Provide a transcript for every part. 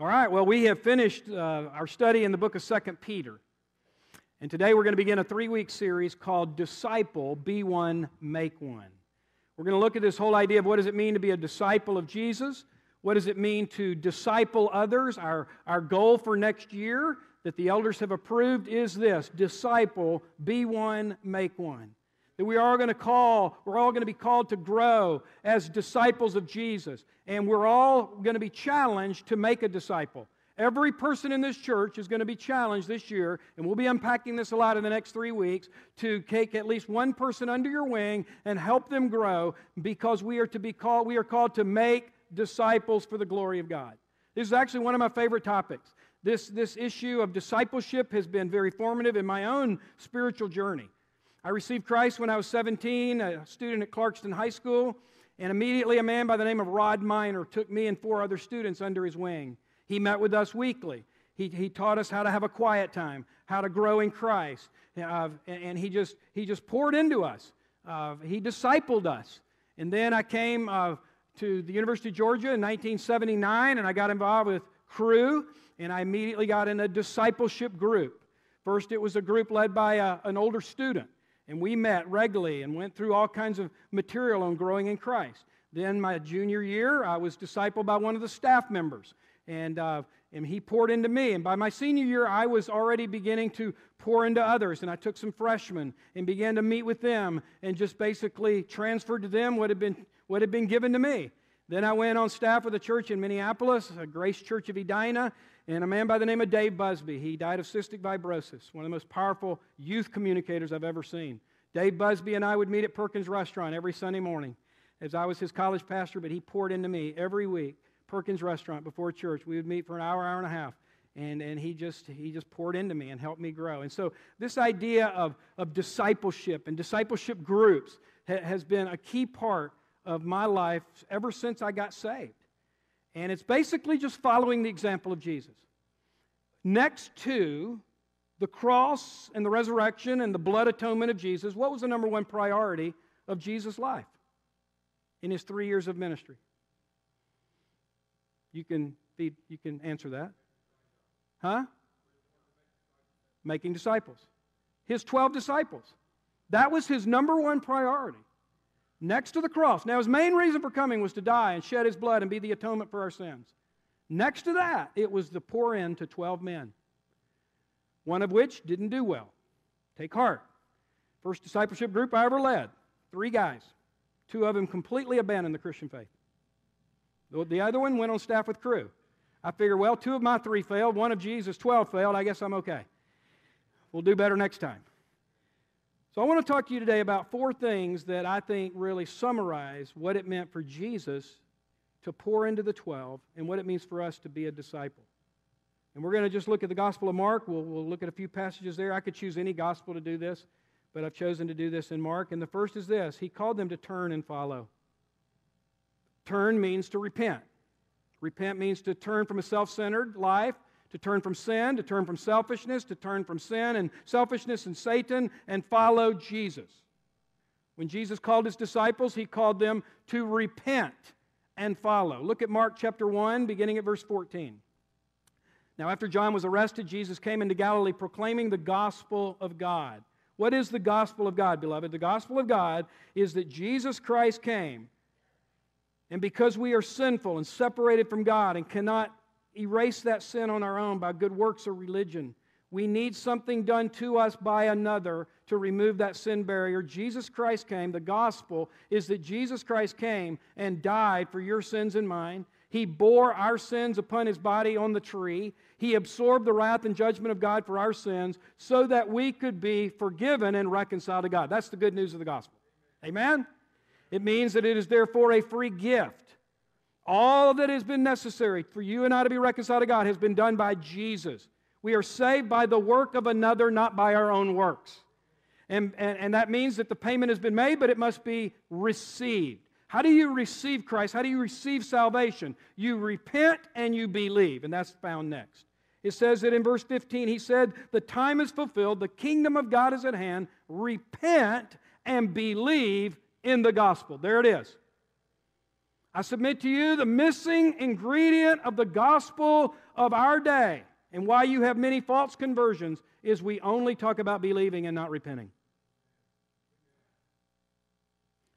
All right, well, we have finished uh, our study in the book of Second Peter. And today we're going to begin a three week series called Disciple, Be One, Make One. We're going to look at this whole idea of what does it mean to be a disciple of Jesus? What does it mean to disciple others? Our, our goal for next year that the elders have approved is this disciple, be one, make one. That we are going to call, we're all going to be called to grow as disciples of Jesus. And we're all going to be challenged to make a disciple. Every person in this church is going to be challenged this year, and we'll be unpacking this a lot in the next three weeks, to take at least one person under your wing and help them grow because we are to be called, we are called to make disciples for the glory of God. This is actually one of my favorite topics. This, this issue of discipleship has been very formative in my own spiritual journey. I received Christ when I was 17, a student at Clarkston High School, and immediately a man by the name of Rod Miner took me and four other students under his wing. He met with us weekly. He, he taught us how to have a quiet time, how to grow in Christ, uh, and, he, just, he just poured into us. Uh, he discipled us. And then I came uh, to the University of Georgia in 1979, and I got involved with Cru, and I immediately got in a discipleship group. First, it was a group led by a, uh, an older student. And we met regularly and went through all kinds of material on growing in Christ. Then, my junior year, I was discipled by one of the staff members. And, uh, and he poured into me. And by my senior year, I was already beginning to pour into others. And I took some freshmen and began to meet with them and just basically transferred to them what had been, what had been given to me. Then I went on staff with a church in Minneapolis, a Grace Church of Edina, and a man by the name of Dave Busby. He died of cystic fibrosis, one of the most powerful youth communicators I've ever seen. Dave Busby and I would meet at Perkins Restaurant every Sunday morning as I was his college pastor, but he poured into me every week. Perkins Restaurant before church. We would meet for an hour, hour and a half. And, and he, just, he just poured into me and helped me grow. And so, this idea of, of discipleship and discipleship groups ha- has been a key part of my life ever since I got saved. And it's basically just following the example of Jesus. Next to the cross and the resurrection and the blood atonement of Jesus, what was the number one priority of Jesus' life in his three years of ministry? You can, feed, you can answer that. Huh? Making disciples. His 12 disciples. That was his number one priority next to the cross. Now, his main reason for coming was to die and shed his blood and be the atonement for our sins. Next to that, it was to pour in to 12 men, one of which didn't do well. Take heart. First discipleship group I ever led, three guys. Two of them completely abandoned the Christian faith. The other one went on staff with Cru. I figure, well, two of my three failed, one of Jesus' 12 failed. I guess I'm okay. We'll do better next time. So, I want to talk to you today about four things that I think really summarize what it meant for Jesus to pour into the 12 and what it means for us to be a disciple. And we're going to just look at the Gospel of Mark. We'll, we'll look at a few passages there. I could choose any gospel to do this, but I've chosen to do this in Mark. And the first is this He called them to turn and follow. Turn means to repent. Repent means to turn from a self centered life to turn from sin, to turn from selfishness, to turn from sin and selfishness and Satan and follow Jesus. When Jesus called his disciples, he called them to repent and follow. Look at Mark chapter 1, beginning at verse 14. Now, after John was arrested, Jesus came into Galilee proclaiming the gospel of God. What is the gospel of God, beloved? The gospel of God is that Jesus Christ came, and because we are sinful and separated from God and cannot erase that sin on our own by good works or religion. We need something done to us by another to remove that sin barrier. Jesus Christ came. The gospel is that Jesus Christ came and died for your sins and mine. He bore our sins upon his body on the tree. He absorbed the wrath and judgment of God for our sins so that we could be forgiven and reconciled to God. That's the good news of the gospel. Amen? It means that it is therefore a free gift. All that has been necessary for you and I to be reconciled to God has been done by Jesus. We are saved by the work of another, not by our own works. And, and, and that means that the payment has been made, but it must be received. How do you receive Christ? How do you receive salvation? You repent and you believe, and that's found next. It says that in verse 15, he said, The time is fulfilled, the kingdom of God is at hand. Repent and believe in the gospel. There it is. I submit to you the missing ingredient of the gospel of our day and why you have many false conversions is we only talk about believing and not repenting.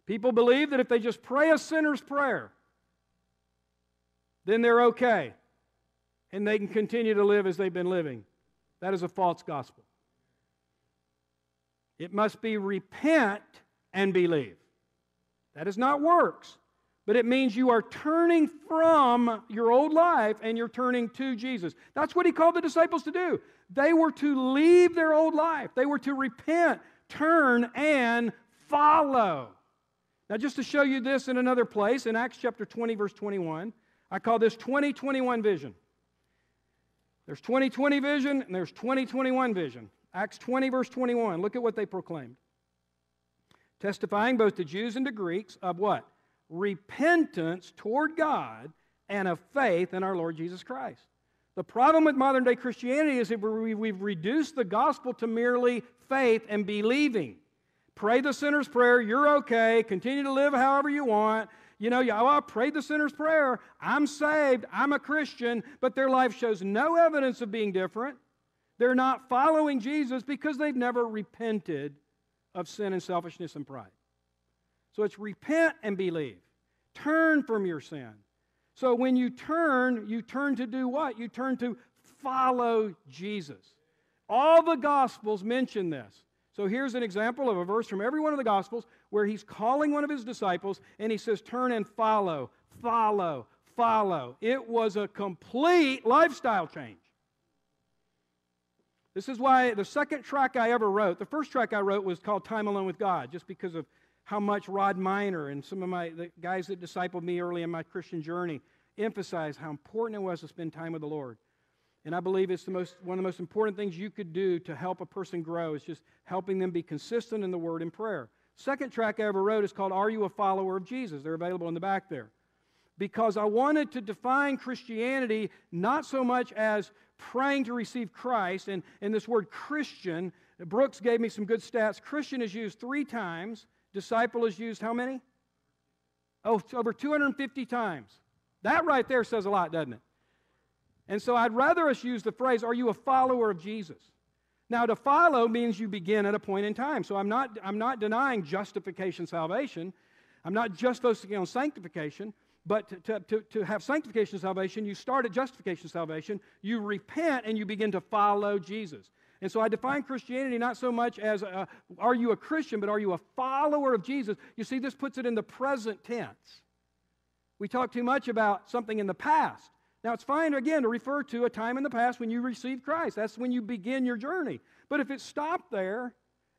People believe that if they just pray a sinner's prayer, then they're okay and they can continue to live as they've been living. That is a false gospel. It must be repent and believe. That is not works, but it means you are turning from your old life and you're turning to Jesus. That's what he called the disciples to do. They were to leave their old life, they were to repent, turn, and follow. Now, just to show you this in another place, in Acts chapter 20, verse 21, I call this 2021 vision. There's 2020 vision and there's 2021 vision. Acts 20, verse 21. Look at what they proclaimed. Testifying both to Jews and to Greeks of what? Repentance toward God and of faith in our Lord Jesus Christ. The problem with modern day Christianity is that we've reduced the gospel to merely faith and believing. Pray the sinner's prayer, you're okay, continue to live however you want. You know, oh, I prayed the sinner's prayer, I'm saved, I'm a Christian, but their life shows no evidence of being different. They're not following Jesus because they've never repented of sin and selfishness and pride. So it's repent and believe. Turn from your sin. So when you turn, you turn to do what? You turn to follow Jesus. All the Gospels mention this. So here's an example of a verse from every one of the Gospels where he's calling one of his disciples and he says, Turn and follow, follow, follow. It was a complete lifestyle change. This is why the second track I ever wrote, the first track I wrote was called Time Alone with God, just because of how much Rod Miner and some of my the guys that discipled me early in my Christian journey emphasized how important it was to spend time with the Lord. And I believe it's the most, one of the most important things you could do to help a person grow is just helping them be consistent in the Word and prayer. Second track I ever wrote is called Are You a Follower of Jesus? They're available in the back there. Because I wanted to define Christianity not so much as praying to receive Christ. And, and this word Christian, Brooks gave me some good stats. Christian is used three times, disciple is used how many? Oh, over 250 times. That right there says a lot, doesn't it? And so I'd rather us use the phrase, Are you a follower of Jesus? Now, to follow means you begin at a point in time. So I'm not, I'm not denying justification, salvation. I'm not just focusing on sanctification. But to, to, to have sanctification salvation, you start at justification salvation, you repent, and you begin to follow Jesus. And so I define Christianity not so much as a, are you a Christian, but are you a follower of Jesus? You see, this puts it in the present tense. We talk too much about something in the past. Now, it's fine, again, to refer to a time in the past when you received Christ. That's when you begin your journey. But if it stopped there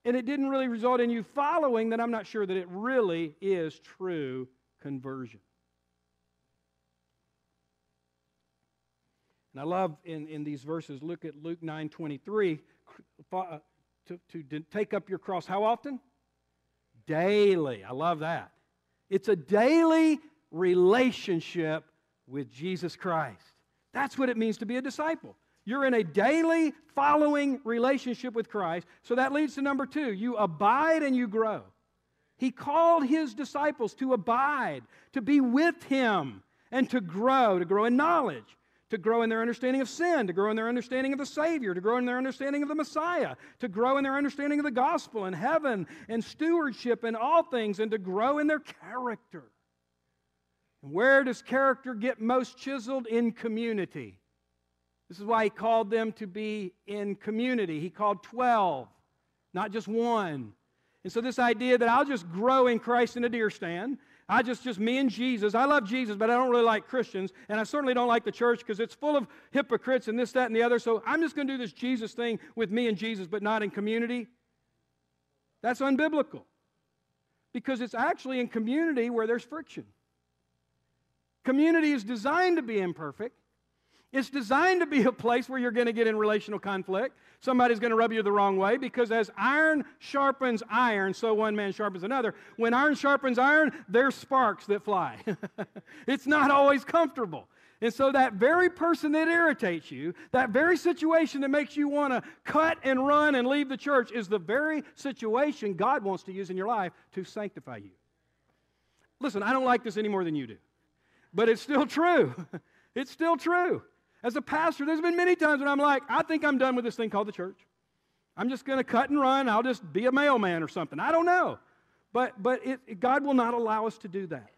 and it didn't really result in you following, then I'm not sure that it really is true conversion. And I love in, in these verses, look at Luke 9 23, uh, to, to take up your cross. How often? Daily. I love that. It's a daily relationship with Jesus Christ. That's what it means to be a disciple. You're in a daily following relationship with Christ. So that leads to number two you abide and you grow. He called his disciples to abide, to be with him, and to grow, to grow in knowledge to grow in their understanding of sin, to grow in their understanding of the Savior, to grow in their understanding of the Messiah, to grow in their understanding of the gospel and heaven and stewardship and all things, and to grow in their character. And where does character get most chiseled? In community. This is why he called them to be in community. He called 12, not just one. And so, this idea that I'll just grow in Christ in a deer stand, I just, just me and Jesus. I love Jesus, but I don't really like Christians. And I certainly don't like the church because it's full of hypocrites and this, that, and the other. So I'm just going to do this Jesus thing with me and Jesus, but not in community. That's unbiblical because it's actually in community where there's friction. Community is designed to be imperfect. It's designed to be a place where you're going to get in relational conflict. Somebody's going to rub you the wrong way because as iron sharpens iron, so one man sharpens another. When iron sharpens iron, there's sparks that fly. it's not always comfortable. And so, that very person that irritates you, that very situation that makes you want to cut and run and leave the church, is the very situation God wants to use in your life to sanctify you. Listen, I don't like this any more than you do. but it's still true. it's still true. As a pastor, there's been many times when I'm like, I think I'm done with this thing called the church. I'm just going to cut and run. I'll just be a mailman or something. I don't know. But, but it, God will not allow us to do that.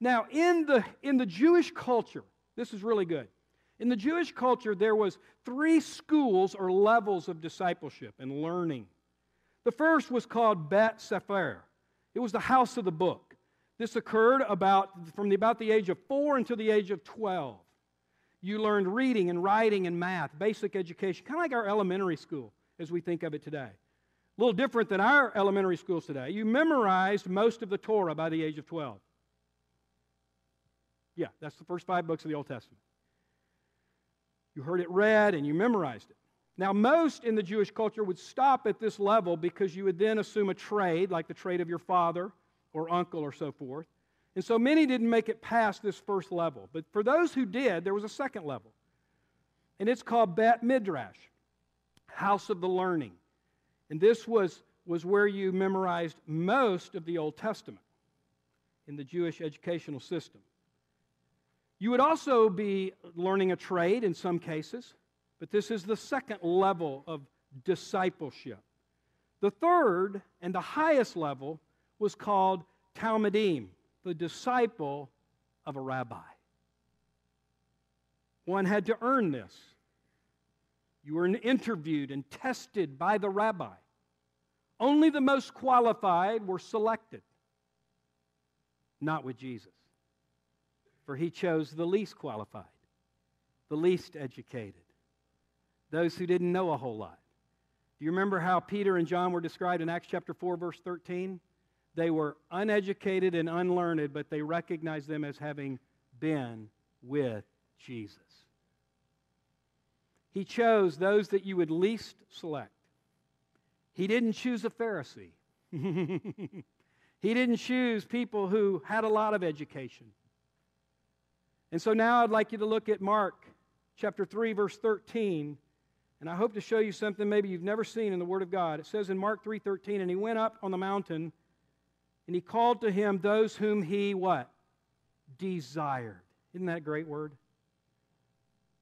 Now, in the, in the Jewish culture, this is really good. In the Jewish culture, there was three schools or levels of discipleship and learning. The first was called Bet Sefer. It was the house of the book. This occurred about from the, about the age of four until the age of 12. You learned reading and writing and math, basic education, kind of like our elementary school as we think of it today. A little different than our elementary schools today. You memorized most of the Torah by the age of 12. Yeah, that's the first five books of the Old Testament. You heard it read and you memorized it. Now, most in the Jewish culture would stop at this level because you would then assume a trade, like the trade of your father or uncle or so forth. And so many didn't make it past this first level. But for those who did, there was a second level. And it's called Bet Midrash, House of the Learning. And this was, was where you memorized most of the Old Testament in the Jewish educational system. You would also be learning a trade in some cases, but this is the second level of discipleship. The third and the highest level was called Talmidim, the disciple of a rabbi. One had to earn this. You were interviewed and tested by the rabbi. Only the most qualified were selected, not with Jesus for he chose the least qualified, the least educated, those who didn't know a whole lot. Do you remember how Peter and John were described in Acts chapter 4, verse 13? They were uneducated and unlearned, but they recognized them as having been with Jesus. He chose those that you would least select. He didn't choose a Pharisee. he didn't choose people who had a lot of education. And so now I'd like you to look at Mark chapter 3, verse 13. And I hope to show you something maybe you've never seen in the Word of God. It says in Mark 3:13, and he went up on the mountain, and he called to him those whom he what? Desired. Isn't that a great word?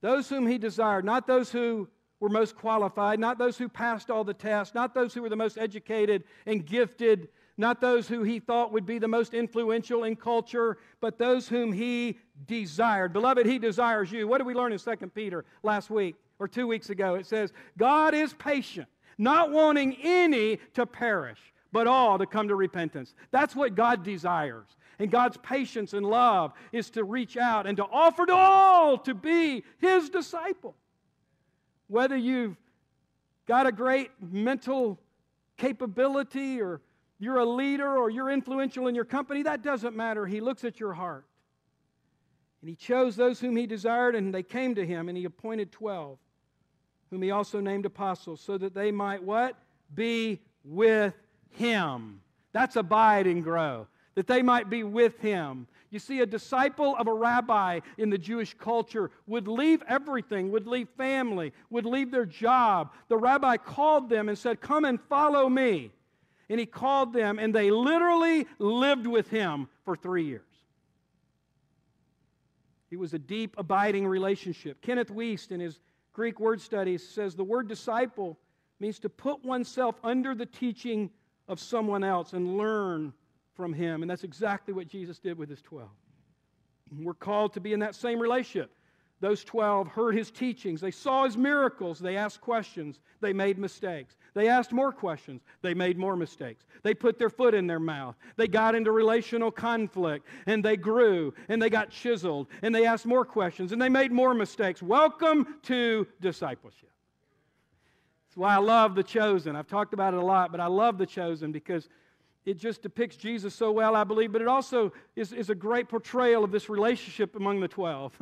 Those whom he desired, not those who were most qualified, not those who passed all the tests, not those who were the most educated and gifted, not those who he thought would be the most influential in culture, but those whom he desired. Beloved, he desires you. What did we learn in 2 Peter last week or two weeks ago? It says, God is patient, not wanting any to perish, but all to come to repentance. That's what God desires. And God's patience and love is to reach out and to offer to all to be his disciple. Whether you've got a great mental capability or you're a leader or you're influential in your company, that doesn't matter. He looks at your heart. And he chose those whom he desired, and they came to him, and he appointed 12, whom he also named apostles, so that they might what? Be with him. That's abide and grow. That they might be with him. You see, a disciple of a rabbi in the Jewish culture would leave everything, would leave family, would leave their job. The rabbi called them and said, Come and follow me and he called them, and they literally lived with him for three years. It was a deep, abiding relationship. Kenneth Wuest, in his Greek word studies, says the word disciple means to put oneself under the teaching of someone else and learn from him. And that's exactly what Jesus did with his 12. We're called to be in that same relationship. Those 12 heard his teachings. They saw his miracles. They asked questions. They made mistakes. They asked more questions. They made more mistakes. They put their foot in their mouth. They got into relational conflict and they grew and they got chiseled and they asked more questions and they made more mistakes. Welcome to discipleship. That's why I love The Chosen. I've talked about it a lot, but I love The Chosen because it just depicts Jesus so well, I believe, but it also is, is a great portrayal of this relationship among the 12.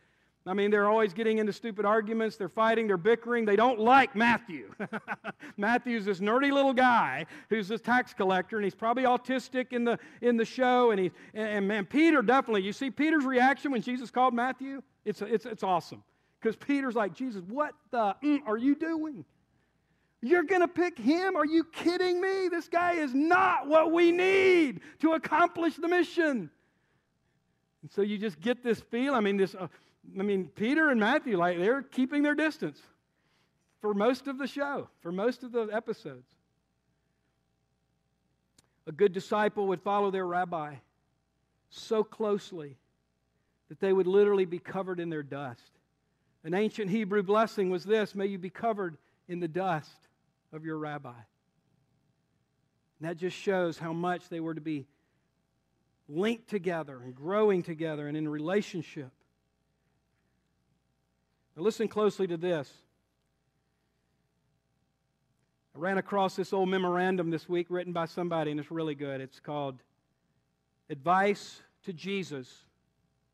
I mean, they're always getting into stupid arguments. They're fighting. They're bickering. They don't like Matthew. Matthew's this nerdy little guy who's this tax collector, and he's probably autistic in the, in the show. And, he, and, and man, Peter definitely, you see Peter's reaction when Jesus called Matthew? It's, it's, it's awesome. Because Peter's like, Jesus, what the mm, are you doing? You're going to pick him? Are you kidding me? This guy is not what we need to accomplish the mission. And so you just get this feel. I mean, this. Uh, I mean, Peter and Matthew, like they're keeping their distance for most of the show, for most of the episodes. A good disciple would follow their rabbi so closely that they would literally be covered in their dust. An ancient Hebrew blessing was this May you be covered in the dust of your rabbi. And that just shows how much they were to be linked together and growing together and in relationship. Now, listen closely to this. I ran across this old memorandum this week written by somebody, and it's really good. It's called Advice to Jesus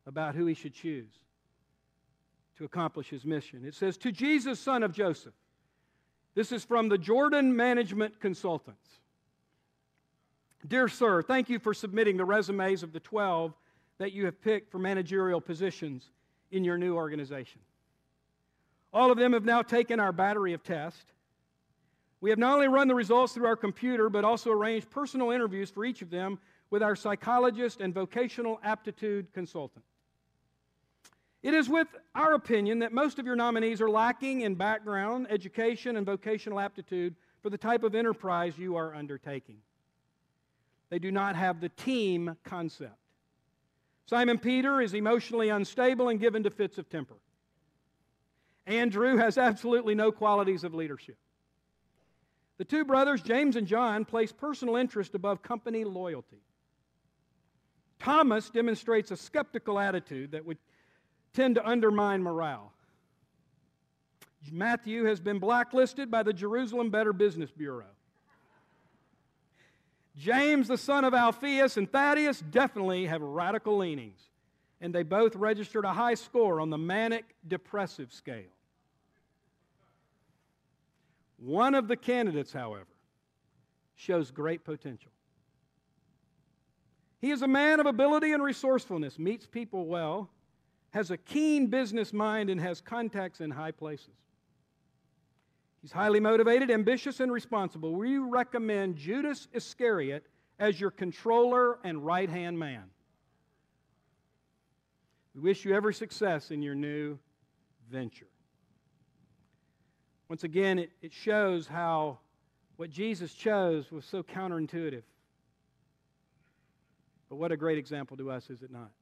about who he should choose to accomplish his mission. It says, To Jesus, son of Joseph. This is from the Jordan Management Consultants. Dear sir, thank you for submitting the resumes of the 12 that you have picked for managerial positions in your new organization. All of them have now taken our battery of tests. We have not only run the results through our computer, but also arranged personal interviews for each of them with our psychologist and vocational aptitude consultant. It is with our opinion that most of your nominees are lacking in background, education, and vocational aptitude for the type of enterprise you are undertaking. They do not have the team concept. Simon Peter is emotionally unstable and given to fits of temper. Andrew has absolutely no qualities of leadership. The two brothers, James and John, place personal interest above company loyalty. Thomas demonstrates a skeptical attitude that would tend to undermine morale. Matthew has been blacklisted by the Jerusalem Better Business Bureau. James, the son of Alphaeus, and Thaddeus definitely have radical leanings, and they both registered a high score on the manic depressive scale. One of the candidates, however, shows great potential. He is a man of ability and resourcefulness, meets people well, has a keen business mind, and has contacts in high places. He's highly motivated, ambitious, and responsible. We recommend Judas Iscariot as your controller and right hand man. We wish you every success in your new venture. Once again, it, it shows how what Jesus chose was so counterintuitive. But what a great example to us, is it not?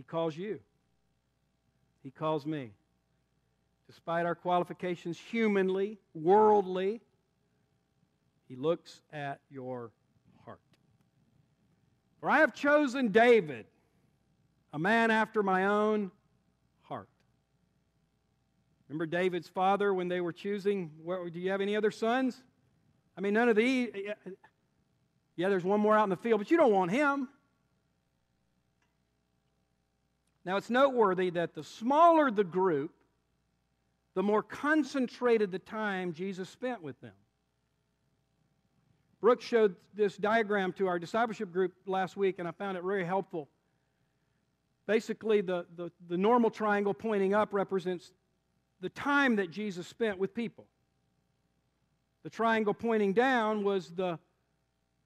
He calls you, He calls me. Despite our qualifications humanly, worldly, He looks at your heart. For I have chosen David, a man after my own heart. Remember David's father when they were choosing, do you have any other sons? I mean, none of these. Yeah, there's one more out in the field, but you don't want him. Now, it's noteworthy that the smaller the group, the more concentrated the time Jesus spent with them. Brooks showed this diagram to our discipleship group last week, and I found it very helpful. Basically, the, the, the normal triangle pointing up represents the time that Jesus spent with people. The triangle pointing down was the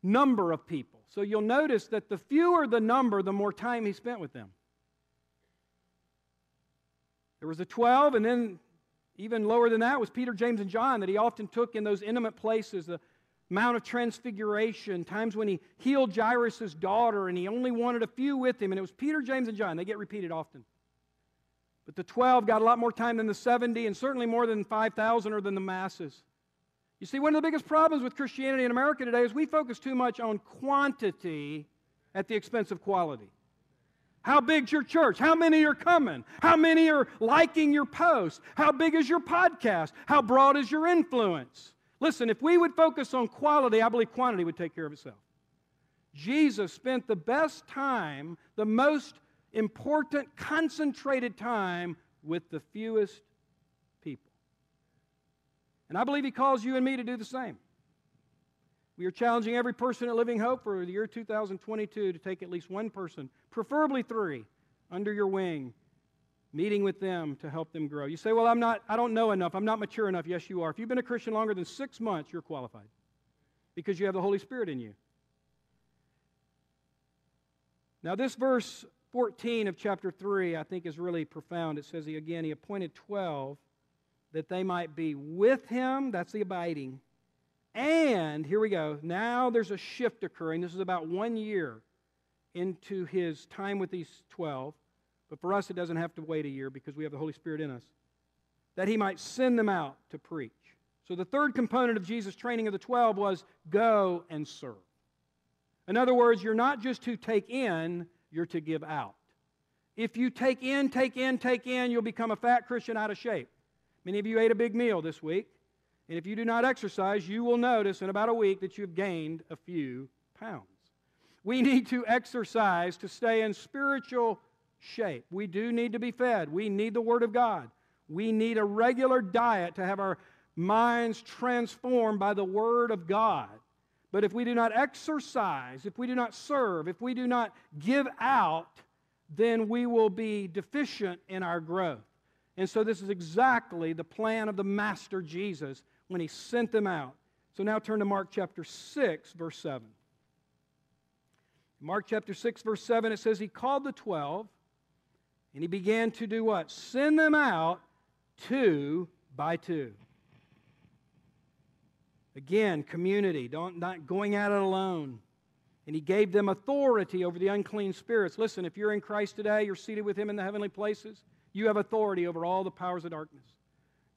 number of people. So you'll notice that the fewer the number, the more time he spent with them. There was the 12, and then even lower than that was Peter, James, and John that he often took in those intimate places, the Mount of Transfiguration, times when he healed Jairus' daughter and he only wanted a few with him, and it was Peter, James, and John. They get repeated often. But the 12 got a lot more time than the 70, and certainly more than 5,000 or than the masses. You see, one of the biggest problems with Christianity in America today is we focus too much on quantity at the expense of quality. How big's your church? How many are coming? How many are liking your post? How big is your podcast? How broad is your influence? Listen, if we would focus on quality, I believe quantity would take care of itself. Jesus spent the best time, the most important, concentrated time with the fewest people. And I believe He calls you and me to do the same. We are challenging every person at Living Hope for the year 2022 to take at least one person, preferably three, under your wing, meeting with them to help them grow. You say, Well, I'm not, I don't know enough, I'm not mature enough. Yes, you are. If you've been a Christian longer than six months, you're qualified because you have the Holy Spirit in you. Now, this verse 14 of chapter 3, I think, is really profound. It says, he, again, he appointed 12 that they might be with him. That's the abiding. And here we go. Now there's a shift occurring. This is about one year into his time with these 12. But for us, it doesn't have to wait a year because we have the Holy Spirit in us. That he might send them out to preach. So the third component of Jesus' training of the 12 was go and serve. In other words, you're not just to take in, you're to give out. If you take in, take in, take in, you'll become a fat Christian out of shape. Many of you ate a big meal this week, and if you do not exercise, you will notice in about a week that you've gained a few pounds. We need to exercise to stay in spiritual shape. We do need to be fed. We need the Word of God. We need a regular diet to have our minds transformed by the Word of God. But if we do not exercise, if we do not serve, if we do not give out, then we will be deficient in our growth. And so, this is exactly the plan of the Master Jesus when he sent them out. So, now turn to Mark chapter 6, verse 7. Mark chapter 6, verse 7, it says, He called the twelve and he began to do what? Send them out two by two. Again, community, don't, not going at it alone. And he gave them authority over the unclean spirits. Listen, if you're in Christ today, you're seated with him in the heavenly places, you have authority over all the powers of darkness.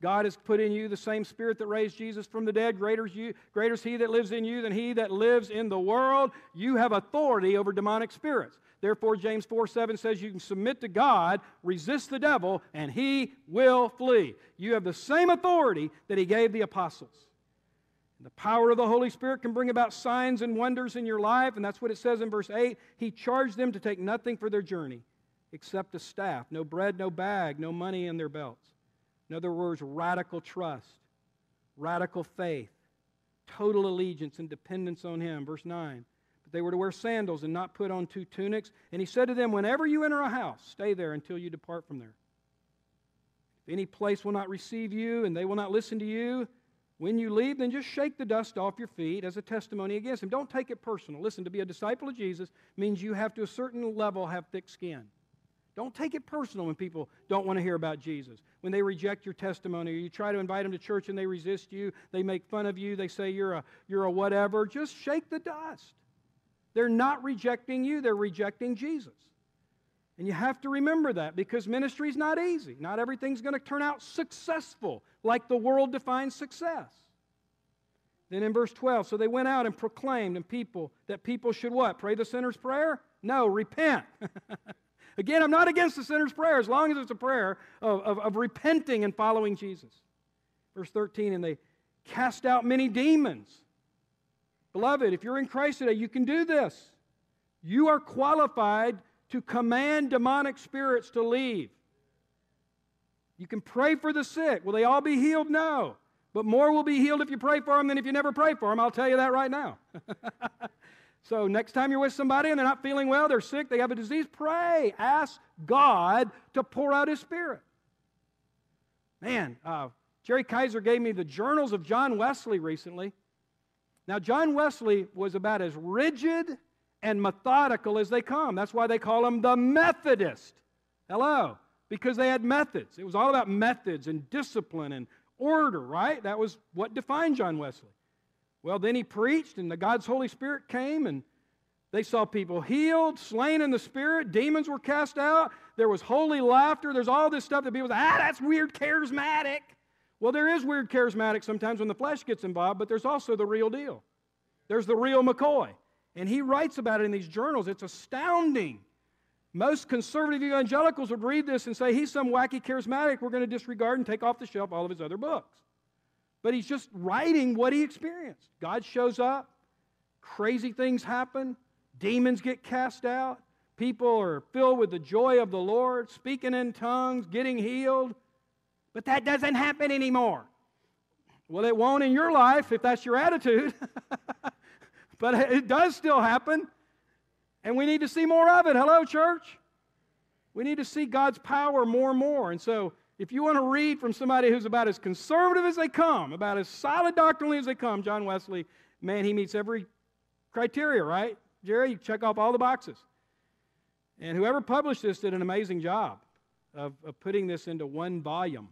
God has put in you the same spirit that raised Jesus from the dead. Greater is, you, greater is he that lives in you than he that lives in the world. You have authority over demonic spirits. Therefore, James 4 7 says you can submit to God, resist the devil, and he will flee. You have the same authority that he gave the apostles. The power of the Holy Spirit can bring about signs and wonders in your life, and that's what it says in verse 8. He charged them to take nothing for their journey except a staff no bread, no bag, no money in their belts. In other words, radical trust, radical faith, total allegiance and dependence on Him. Verse 9. But they were to wear sandals and not put on two tunics. And He said to them, Whenever you enter a house, stay there until you depart from there. If any place will not receive you and they will not listen to you, when you leave, then just shake the dust off your feet as a testimony against them. Don't take it personal. Listen, to be a disciple of Jesus means you have to a certain level have thick skin. Don't take it personal when people don't want to hear about Jesus. When they reject your testimony, or you try to invite them to church and they resist you, they make fun of you, they say you're a, you're a whatever, just shake the dust. They're not rejecting you, they're rejecting Jesus. And you have to remember that because ministry is not easy. Not everything's going to turn out successful like the world defines success. Then in verse 12, so they went out and proclaimed and people that people should what? Pray the sinner's prayer? No, repent. Again, I'm not against the sinner's prayer as long as it's a prayer of, of, of repenting and following Jesus. Verse 13, and they cast out many demons. Beloved, if you're in Christ today, you can do this. You are qualified to command demonic spirits to leave. You can pray for the sick. Will they all be healed? No. But more will be healed if you pray for them than if you never pray for them. I'll tell you that right now. So, next time you're with somebody and they're not feeling well, they're sick, they have a disease, pray. Ask God to pour out His Spirit. Man, uh, Jerry Kaiser gave me the journals of John Wesley recently. Now, John Wesley was about as rigid and methodical as they come. That's why they call him the Methodist. Hello. Because they had methods. It was all about methods and discipline and order, right? That was what defined John Wesley. Well, then he preached, and the God's Holy Spirit came, and they saw people healed, slain in the Spirit, demons were cast out, there was holy laughter, there's all this stuff that people say, ah, that's weird charismatic. Well, there is weird charismatic sometimes when the flesh gets involved, but there's also the real deal. There's the real McCoy. And he writes about it in these journals. It's astounding. Most conservative evangelicals would read this and say, he's some wacky charismatic. We're going to disregard and take off the shelf all of his other books. But he's just writing what he experienced. God shows up, crazy things happen, demons get cast out, people are filled with the joy of the Lord, speaking in tongues, getting healed. But that doesn't happen anymore. Well, it won't in your life if that's your attitude. but it does still happen. And we need to see more of it. Hello, church. We need to see God's power more and more. And so if you want to read from somebody who's about as conservative as they come, about as solid doctrinally as they come, John Wesley, man, he meets every criteria, right? Jerry, you check off all the boxes. And whoever published this did an amazing job of, of putting this into one volume.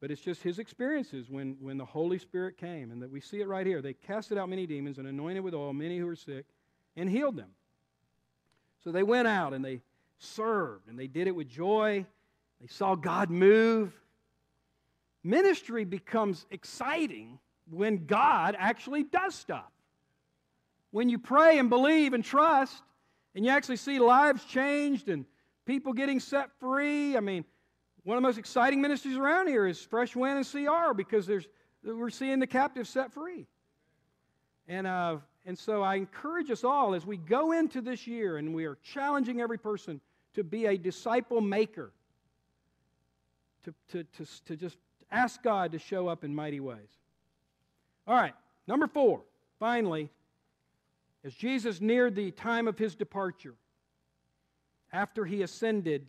But it's just his experiences when, when the Holy Spirit came, and that we see it right here. They casted out many demons and anointed with oil many who were sick and healed them. So they went out and they served, and they did it with joy. They saw God move. Ministry becomes exciting when God actually does stuff. When you pray and believe and trust, and you actually see lives changed and people getting set free. I mean, one of the most exciting ministries around here is Fresh Wind and CR because there's, we're seeing the captives set free. And, uh, and so I encourage us all as we go into this year and we are challenging every person to be a disciple maker, to, to, to, to just ask God to show up in mighty ways. All right, number four, finally, as Jesus neared the time of his departure, after he ascended,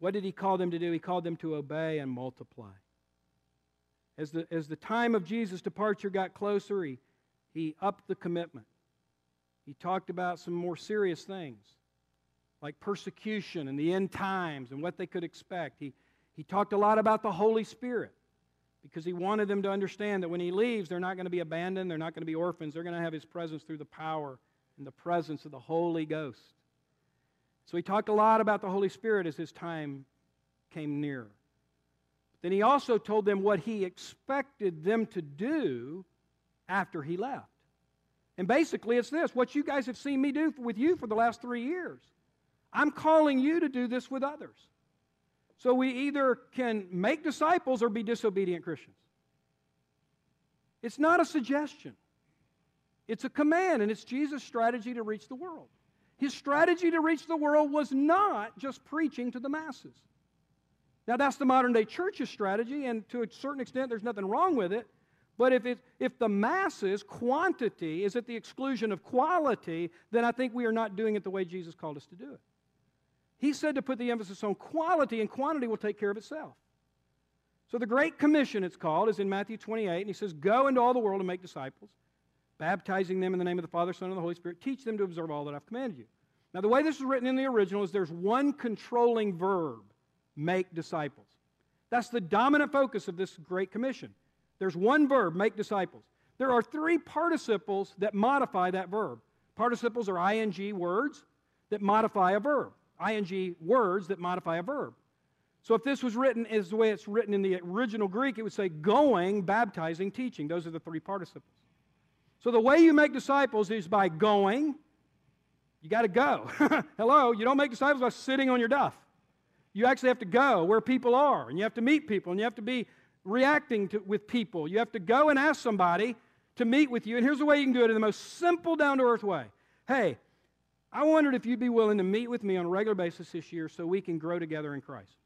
what did he call them to do? He called them to obey and multiply. As the, as the time of Jesus' departure got closer, he, he upped the commitment. He talked about some more serious things like persecution and the end times and what they could expect. He, he talked a lot about the Holy Spirit because he wanted them to understand that when he leaves, they're not going to be abandoned, they're not going to be orphans, they're going to have his presence through the power and the presence of the Holy Ghost. So he talked a lot about the Holy Spirit as his time came near. Then he also told them what he expected them to do after he left. And basically, it's this what you guys have seen me do with you for the last three years. I'm calling you to do this with others. So we either can make disciples or be disobedient Christians. It's not a suggestion, it's a command, and it's Jesus' strategy to reach the world. His strategy to reach the world was not just preaching to the masses. Now, that's the modern day church's strategy, and to a certain extent, there's nothing wrong with it. But if, it, if the masses, quantity, is at the exclusion of quality, then I think we are not doing it the way Jesus called us to do it. He said to put the emphasis on quality, and quantity will take care of itself. So the Great Commission, it's called, is in Matthew 28, and he says, Go into all the world and make disciples baptizing them in the name of the Father, Son, and the Holy Spirit. Teach them to observe all that I've commanded you. Now, the way this is written in the original is there's one controlling verb make disciples. That's the dominant focus of this Great Commission. There's one verb, make disciples. There are three participles that modify that verb. Participles are ing words that modify a verb, ing words that modify a verb. So if this was written as the way it's written in the original Greek, it would say going, baptizing, teaching. Those are the three participles. So the way you make disciples is by going. You got to go. Hello, you don't make disciples by sitting on your duff. You actually have to go where people are, and you have to meet people, and you have to be reacting to, with people. You have to go and ask somebody to meet with you. And here's the way you can do it in the most simple, down to earth way. Hey, I wondered if you'd be willing to meet with me on a regular basis this year so we can grow together in Christ.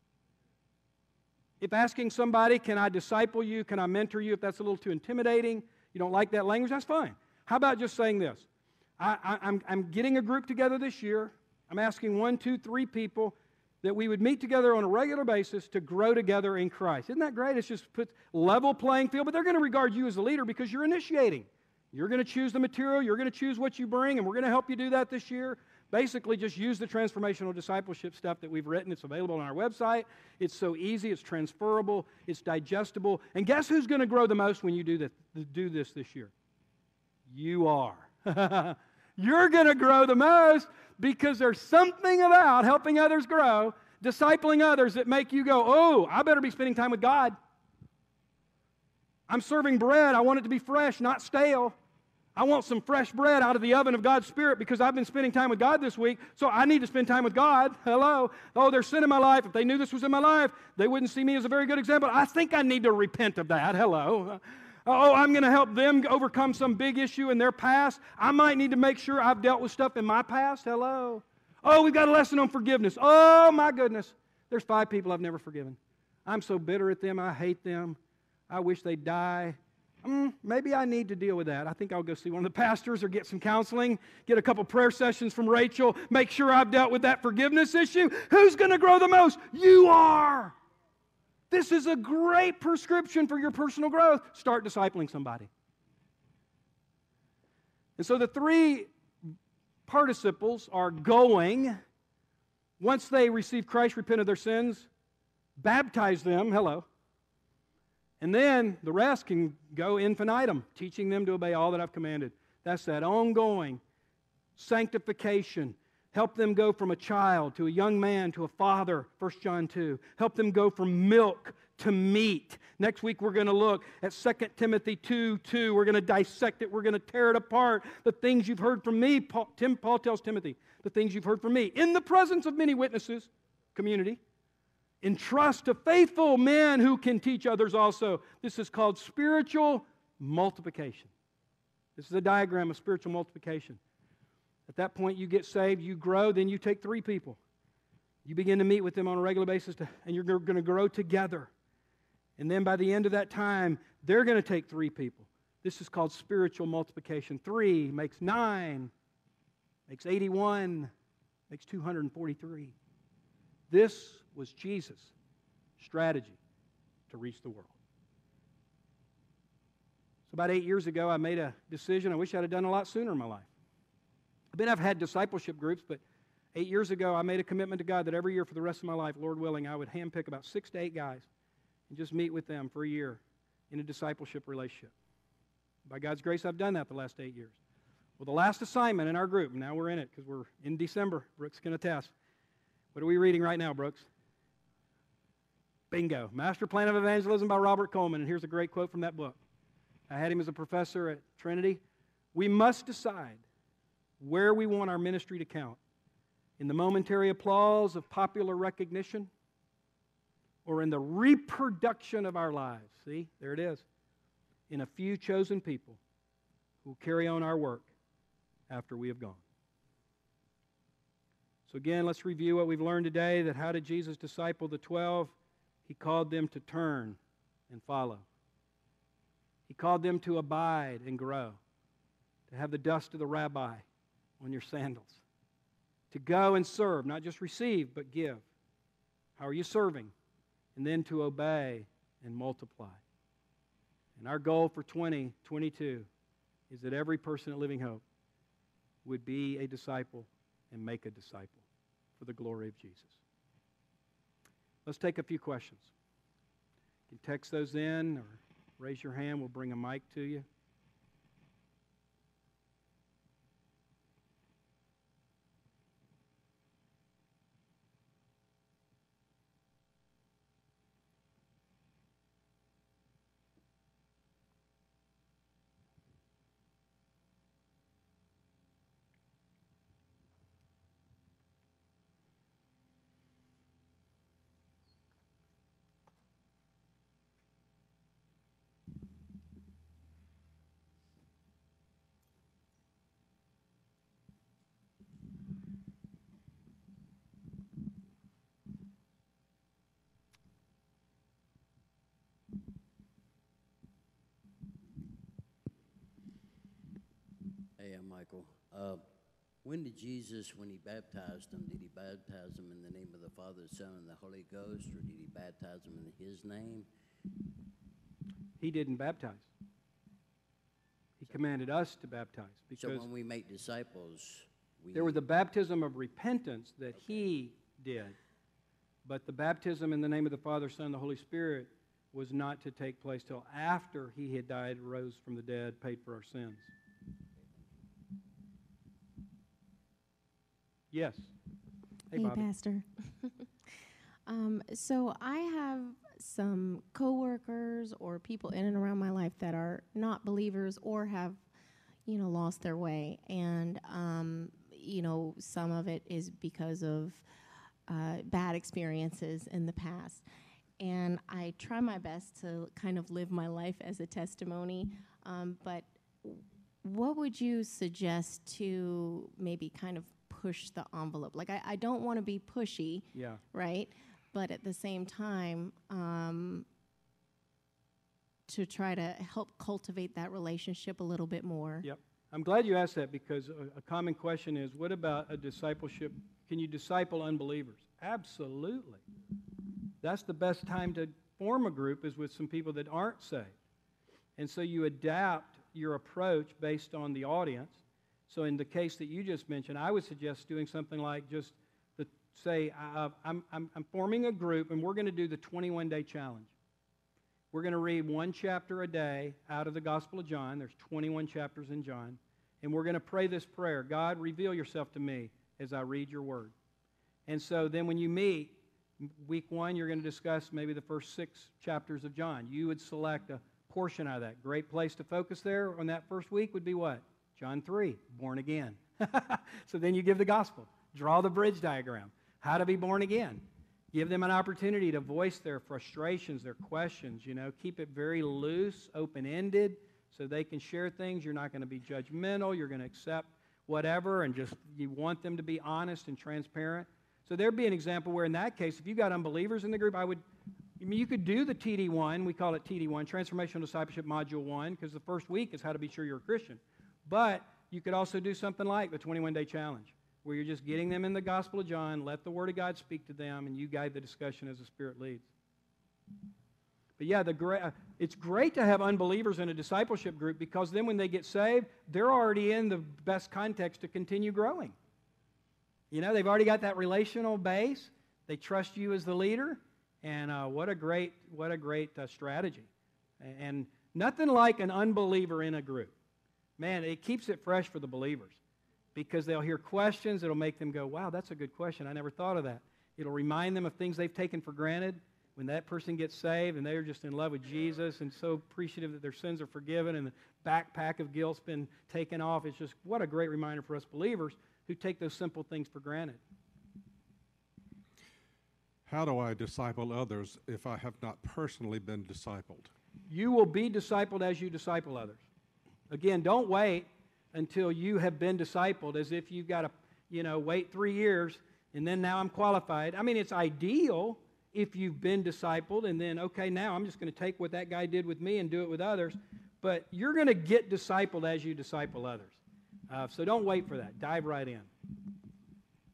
If asking somebody, can I disciple you? Can I mentor you? If that's a little too intimidating, you don't like that language? That's fine. How about just saying this? I, I'm getting a group together this year. I'm asking one, two, three people that we would meet together on a regular basis to grow together in Christ. Isn't that great? It's just put level playing field, but they're going to regard you as a leader because you're initiating. You're going to choose the material, you're going to choose what you bring, and we're going to help you do that this year. Basically, just use the transformational discipleship stuff that we've written. It's available on our website. It's so easy, it's transferable, it's digestible. And guess who's going to grow the most when you do this, do this this year? You are. You're going to grow the most because there's something about helping others grow, discipling others that make you go, oh, I better be spending time with God. I'm serving bread. I want it to be fresh, not stale. I want some fresh bread out of the oven of God's Spirit because I've been spending time with God this week, so I need to spend time with God. Hello. Oh, there's sin in my life. If they knew this was in my life, they wouldn't see me as a very good example. I think I need to repent of that. Hello. Oh, I'm going to help them overcome some big issue in their past. I might need to make sure I've dealt with stuff in my past. Hello. Oh, we've got a lesson on forgiveness. Oh, my goodness. There's five people I've never forgiven. I'm so bitter at them. I hate them. I wish they'd die mm, maybe I need to deal with that. I think I'll go see one of the pastors or get some counseling, get a couple prayer sessions from Rachel, make sure I've dealt with that forgiveness issue. Who's going to grow the most? You are. This is a great prescription for your personal growth. Start discipling somebody. And so the three participles are going. Once they receive Christ, repent of their sins, baptize them, hello. And then the rest can go infinitum, teaching them to obey all that I've commanded. That's that ongoing sanctification. Help them go from a child to a young man to a father, 1 John 2. Help them go from milk to meat. Next week, we're going to look at 2 Timothy 2 2. We're going to dissect it. We're going to tear it apart. The things you've heard from me, Paul, Tim, Paul tells Timothy, the things you've heard from me in the presence of many witnesses, community. Entrust to faithful men who can teach others also. This is called spiritual multiplication. This is a diagram of spiritual multiplication. At that point, you get saved, you grow, then you take three people. You begin to meet with them on a regular basis, to, and you're going to grow together. And then by the end of that time, they're going to take three people. This is called spiritual multiplication. Three makes nine, makes 81, makes 243. This was Jesus' strategy to reach the world. So, about eight years ago, I made a decision I wish I'd have done a lot sooner in my life. I've been, I've had discipleship groups, but eight years ago, I made a commitment to God that every year for the rest of my life, Lord willing, I would handpick about six to eight guys and just meet with them for a year in a discipleship relationship. By God's grace, I've done that the last eight years. Well, the last assignment in our group, now we're in it because we're in December, Brooks can attest. What are we reading right now, Brooks? Bingo. Master Plan of Evangelism by Robert Coleman. And here's a great quote from that book. I had him as a professor at Trinity. We must decide where we want our ministry to count in the momentary applause of popular recognition or in the reproduction of our lives. See, there it is. In a few chosen people who carry on our work after we have gone. So, again, let's review what we've learned today that how did Jesus disciple the 12? He called them to turn and follow. He called them to abide and grow, to have the dust of the rabbi on your sandals, to go and serve, not just receive, but give. How are you serving? And then to obey and multiply. And our goal for 2022 is that every person at Living Hope would be a disciple and make a disciple for the glory of Jesus. Let's take a few questions. You can text those in or raise your hand. We'll bring a mic to you. Michael. Uh, when did Jesus, when he baptized them, did he baptize them in the name of the Father, the Son, and the Holy Ghost, or did he baptize them in his name? He didn't baptize. He commanded us to baptize So because when we make disciples, we there was the baptism of repentance that he did. But the baptism in the name of the Father, Son, and the Holy Spirit was not to take place till after he had died, rose from the dead, paid for our sins. Yes. Hey, Hey, Bobby. Pastor. um, so I have some coworkers or people in and around my life that are not believers or have, you know, lost their way, and um, you know, some of it is because of uh, bad experiences in the past. And I try my best to kind of live my life as a testimony, um, but what would you suggest to maybe kind of push the envelope? Like, I, I don't want to be pushy, Yeah. right? But at the same time, um, to try to help cultivate that relationship a little bit more. Yep. I'm glad you asked that because a, a common question is what about a discipleship? Can you disciple unbelievers? Absolutely. That's the best time to form a group is with some people that aren't saved. And so you adapt your approach based on the audience So, in the case that you just mentioned, I would suggest doing something like just the, say, uh, I'm, I'm, I'm forming a group and we're going to do the 21 day challenge. We're going to read one chapter a day out of the Gospel of John. There's 21 chapters in John. And we're going to pray this prayer God, reveal yourself to me as I read your word. And so then when you meet, week one, you're going to discuss maybe the first six chapters of John. You would select a portion out of that. Great place to focus there on that first week would be what? John 3, born again. so then you give the gospel. Draw the bridge diagram. How to be born again. Give them an opportunity to voice their frustrations, their questions. You know, keep it very loose, open ended, so they can share things. You're not going to be judgmental. You're going to accept whatever, and just you want them to be honest and transparent. So there'd be an example where, in that case, if you've got unbelievers in the group, I would. I mean, you could do the TD1. We call it TD1, Transformational Discipleship Module 1, because the first week is how to be sure you're a Christian. But you could also do something like the 21 day challenge where you're just getting them in the Gospel of John, let the Word of God speak to them, and you guide the discussion as the Spirit leads. But yeah, the it's great to have unbelievers in a discipleship group because then when they get saved, they're already in the best context to continue growing. You know, they've already got that relational base. They trust you as the leader, and uh, what a great, what a great uh, strategy. And nothing like an unbeliever in a group. Man, it keeps it fresh for the believers because they'll hear questions It'll make them go, wow, that's a good question. I never thought of that. It'll remind them of things they've taken for granted when that person gets saved and they're just in love with Jesus and so appreciative that their sins are forgiven and the backpack of guilt's been taken off. It's just what a great reminder for us believers who take those simple things for granted. How do I disciple others if I have not personally been discipled? You will be discipled as you disciple others. Again, don't wait until you have been discipled as if you've got to, you know, wait three years and then now I'm qualified. I mean, it's ideal if you've been discipled and then, okay, now I'm just going to take what that guy did with me and do it with others. But you're going to get discipled as you disciple others. Uh, so don't wait for that. Dive right in.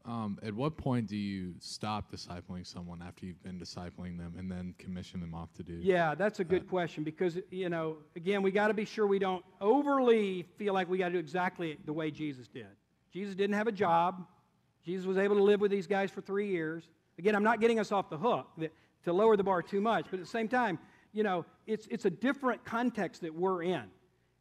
Um, at what point do you stop discipling someone after you've been discipling them and then commission them off to do? Yeah, that's a good question because, you know, again, we got to be sure we don't overly feel like we got to do exactly the way Jesus did. Jesus didn't have a job. Jesus was able to live with these guys for three years. Again, I'm not getting us off the hook that, to lower the bar too much, but at the same time, you know, it's, it's a different context that we're in.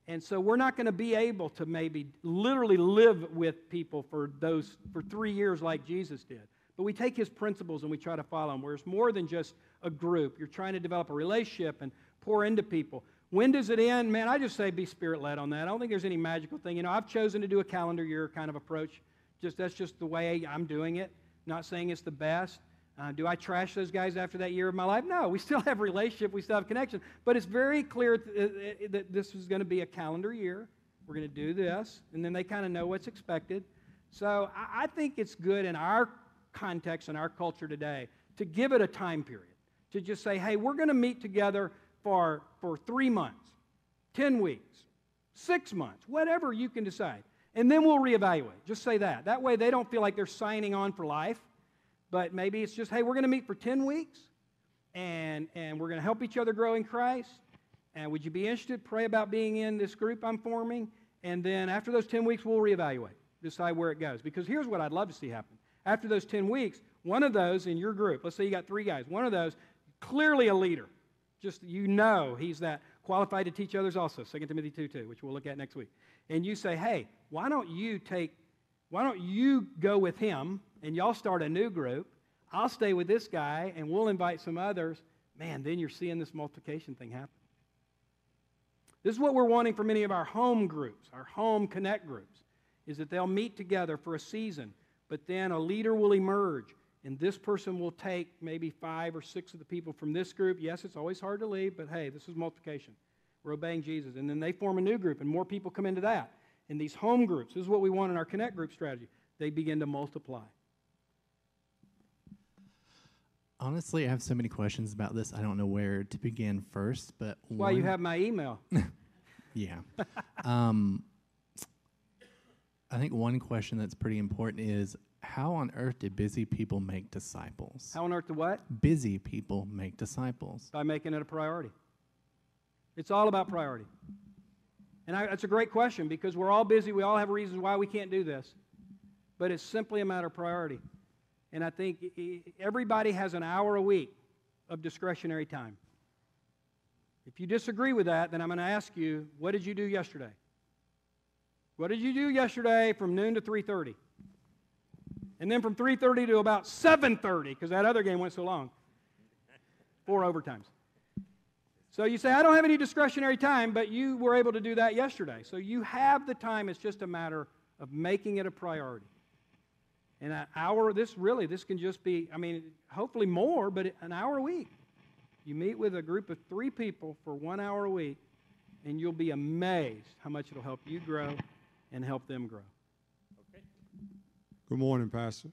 And so we're not going to be able to maybe literally live with people for those for 3 years like Jesus did. But we take his principles and we try to follow them where it's more than just a group. You're trying to develop a relationship and pour into people. When does it end? Man, I just say be spirit led on that. I don't think there's any magical thing. You know, I've chosen to do a calendar year kind of approach. Just that's just the way I'm doing it. Not saying it's the best. Uh, do I trash those guys after that year of my life? No, we still have relationship, we still have connection. But it's very clear th- uh, uh, that this is going to be a calendar year. We're going to do this, and then they kind of know what's expected. So I, I think it's good in our context and our culture today to give it a time period. To just say, hey, we're going to meet together for, for three months, 10 weeks, six months, whatever you can decide. And then we'll reevaluate. Just say that. That way they don't feel like they're signing on for life but maybe it's just, hey, we're going to meet for 10 weeks and, and we're going to help each other grow in Christ. And would you be interested? Pray about being in this group I'm forming. And then after those 10 weeks, we'll reevaluate, decide where it goes. Because here's what I'd love to see happen. After those 10 weeks, one of those in your group, let's say you got three guys, one of those, clearly a leader. Just you know he's that qualified to teach others also, 2 Timothy 2 2, which we'll look at next week. And you say, hey, why don't you take, why don't you go with him and y'all start a new group. I'll stay with this guy and we'll invite some others. Man, then you're seeing this multiplication thing happen. This is what we're wanting for many of our home groups, our home connect groups, is that they'll meet together for a season, but then a leader will emerge, and this person will take maybe five or six of the people from this group. Yes, it's always hard to leave, but hey, this is multiplication. We're obeying Jesus. And then they form a new group, and more people come into that. And these home groups, this is what we want in our connect group strategy. They begin to multiply. Honestly, I have so many questions about this. I don't know where to begin first, but why you have my email. yeah. um, I think one question that's pretty important is how on earth do busy people make disciples? How on earth do what? Busy people make disciples. By making it a priority. It's all about priority. And I, that's a great question because we're all busy. We all have reasons why we can't do this. But it's simply a matter of priority. And I think everybody has an hour a week of discretionary time. If you disagree with that, then I'm going to ask you, what did you do yesterday? What did you do yesterday from noon to 3:30? And then from 3:30 to about 7:30 because that other game went so long. Four overtimes. So you say, I don't have any discretionary time, but you were able to do that yesterday. So you have the time. It's just a matter of making it a priority. And an hour, this really, this can just be, I mean, hopefully more, but an hour a week. You meet with a group of three people for one hour a week, and you'll be amazed how much it'll help you grow and help them grow. Okay. Good morning, Pastor.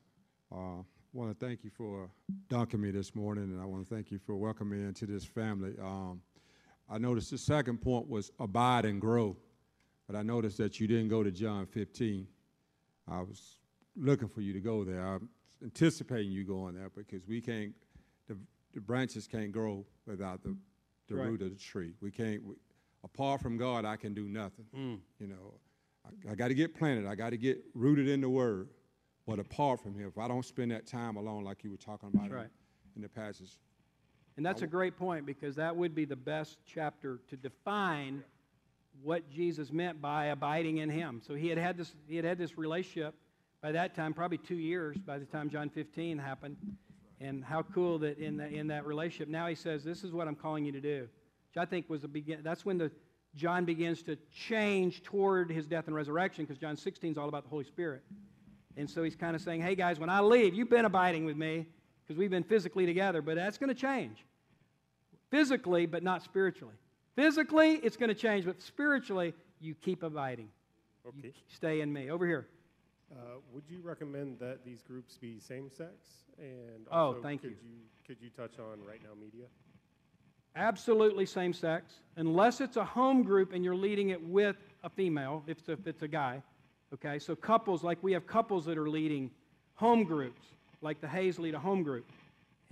Uh, I want to thank you for dunking me this morning, and I want to thank you for welcoming me into this family. Um, I noticed the second point was abide and grow, but I noticed that you didn't go to John 15. I was looking for you to go there. I'm anticipating you going there because we can't, the, the branches can't grow without the, the Right. root of the tree. We can't, we, apart from God, I can do nothing. Mm. You know, I, I got to get planted. I got to get rooted in the Word. But apart from Him, if I don't spend that time alone, like you were talking about That's in- in the passage, And that's a great point because that would be the best chapter to define what Jesus meant by abiding in him. So he had had this, he had had this relationship by that time, probably two years by the time John 15 happened. And how cool that in, the, in that relationship, now he says, This is what I'm calling you to do. Which I think was the begin. That's when the John begins to change toward his death and resurrection because John 16 is all about the Holy Spirit. And so he's kind of saying, Hey guys, when I leave, you've been abiding with me because we've been physically together, but that's going to change physically, but not spiritually. Physically, it's going to change, but spiritually, you keep abiding. You Okay. stay in me. Over here. Uh, would you recommend that these groups be same sex? And Oh, thank could you. you. Could you touch on Right Now Media? Absolutely same sex, unless it's a home group and you're leading it with a female, if it's a, if it's a guy. Okay, so couples, like we have couples that are leading home groups, like the Hayes lead a home group.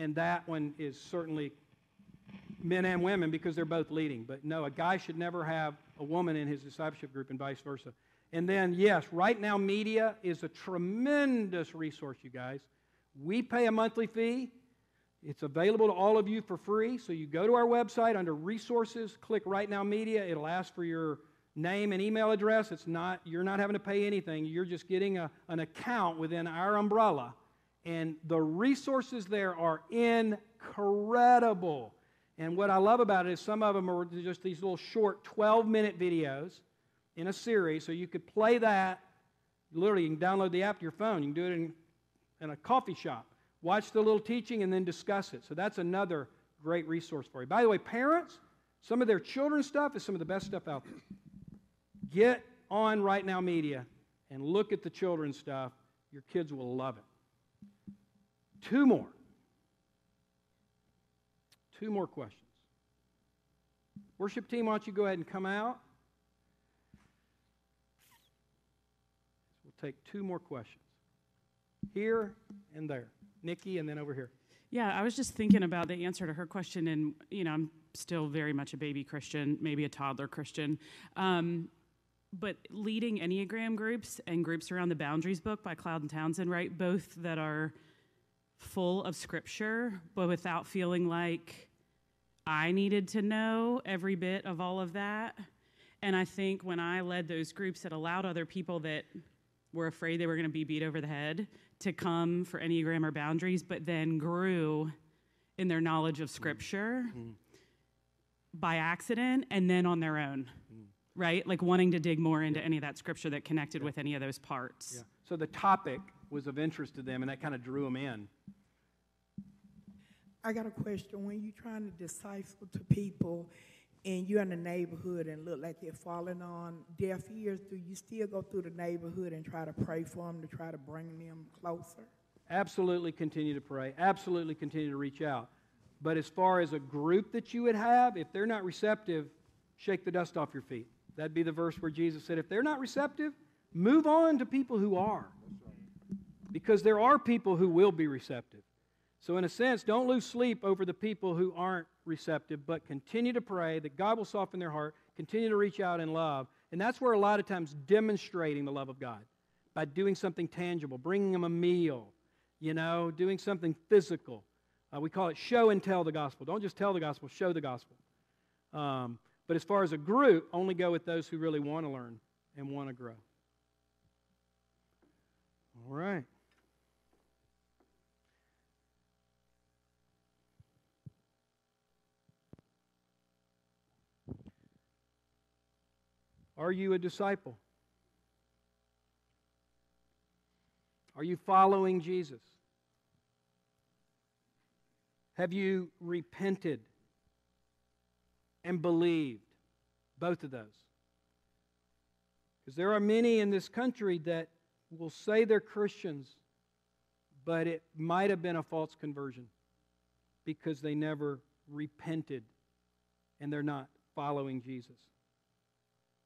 And that one is certainly men and women because they're both leading. But no, a guy should never have a woman in his discipleship group and vice versa. And then, yes, right now, media is a tremendous resource, you guys. We pay a monthly fee. It's available to all of you for free. So you go to our website under resources, click Right Now Media. It'll ask for your name and email address. It's not, you're not having to pay anything. You're just getting a, an account within our umbrella. And the resources there are incredible. And what I love about it is some of them are just these little short 12 minute videos in a series. So you could play that. Literally, you can download the app to your phone. You can do it in, in a coffee shop. Watch the little teaching and then discuss it. So that's another great resource for you. By the way, parents, some of their children's stuff is some of the best stuff out there. Get on Right Now Media and look at the children's stuff. Your kids will love it. Two more. Two more questions. Worship team, why don't you go ahead and come out? Take two more questions. Here and there. Nikki, and then over here. Yeah, I was just thinking about the answer to her question, and you know, I'm still very much a baby Christian, maybe a toddler Christian. Um, but leading Enneagram groups and groups around the Boundaries book by Cloud and Townsend, right? Both that are full of scripture, but without feeling like I needed to know every bit of all of that. And I think when I led those groups that allowed other people that were afraid they were going to be beat over the head to come for Enneagram or boundaries, but then grew in their knowledge of Scripture by accident and then on their own, right? Like wanting to dig more into any of that Scripture that connected with any of those parts. Yeah. So the topic was of interest to them, and that kind of drew them in. I got a question. When you're trying to disciple to people and you're in the neighborhood and look like they're falling on deaf ears, do you still go through the neighborhood and try to pray for them to try to bring them closer? Absolutely continue to pray. Absolutely continue to reach out. But as far as a group that you would have, if they're not receptive, shake the dust off your feet. That'd be the verse where Jesus said, if they're not receptive, move on to people who are. Because there are people who will be receptive. So, in a sense, don't lose sleep over the people who aren't receptive, but continue to pray that God will soften their heart, continue to reach out in love, And that's where a lot of times demonstrating the love of God by doing something tangible, bringing them a meal, you know, doing something physical. Uh, we call it show and tell the gospel. Don't just tell the gospel, show the gospel. Um, but as far as a group, only go with those who really want to learn and want to grow. All right. Are you a disciple? Are you following Jesus? Have you repented and believed? Both of those. Because there are many in this country that will say they're Christians, but it might have been a false conversion because they never repented and they're not following Jesus.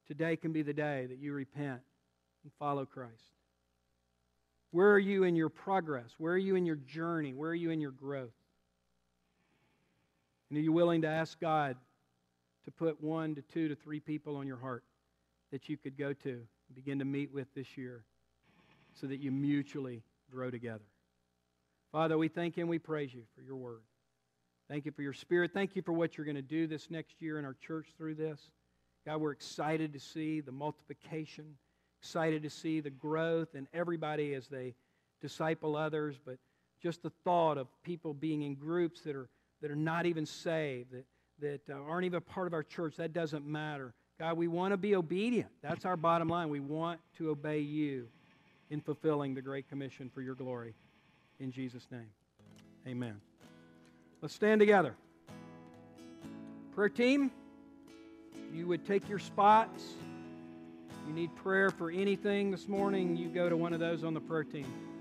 Today can be the day that you repent and follow Christ. Where are you in your progress? Where are you in your journey? Where are you in your growth? And are you willing to ask God to put one to two to three people on your heart that you could go to and begin to meet with this year so that you mutually grow together? Father, we thank you and we praise you for your word. Thank you for your spirit. Thank you for what you're going to do this next year in our church through this. God, we're excited to see the multiplication, excited to see the growth in everybody as they disciple others, but just the thought of people being in groups that are, that are not even saved, that, that uh, aren't even a part of our church, that doesn't matter. God, we want to be obedient. That's our bottom line. We want to obey you in fulfilling the Great Commission for your glory. In Jesus' name, amen. Let's stand together. Prayer team you would take your spots. You need prayer for anything this morning, you go to one of those on the prayer team.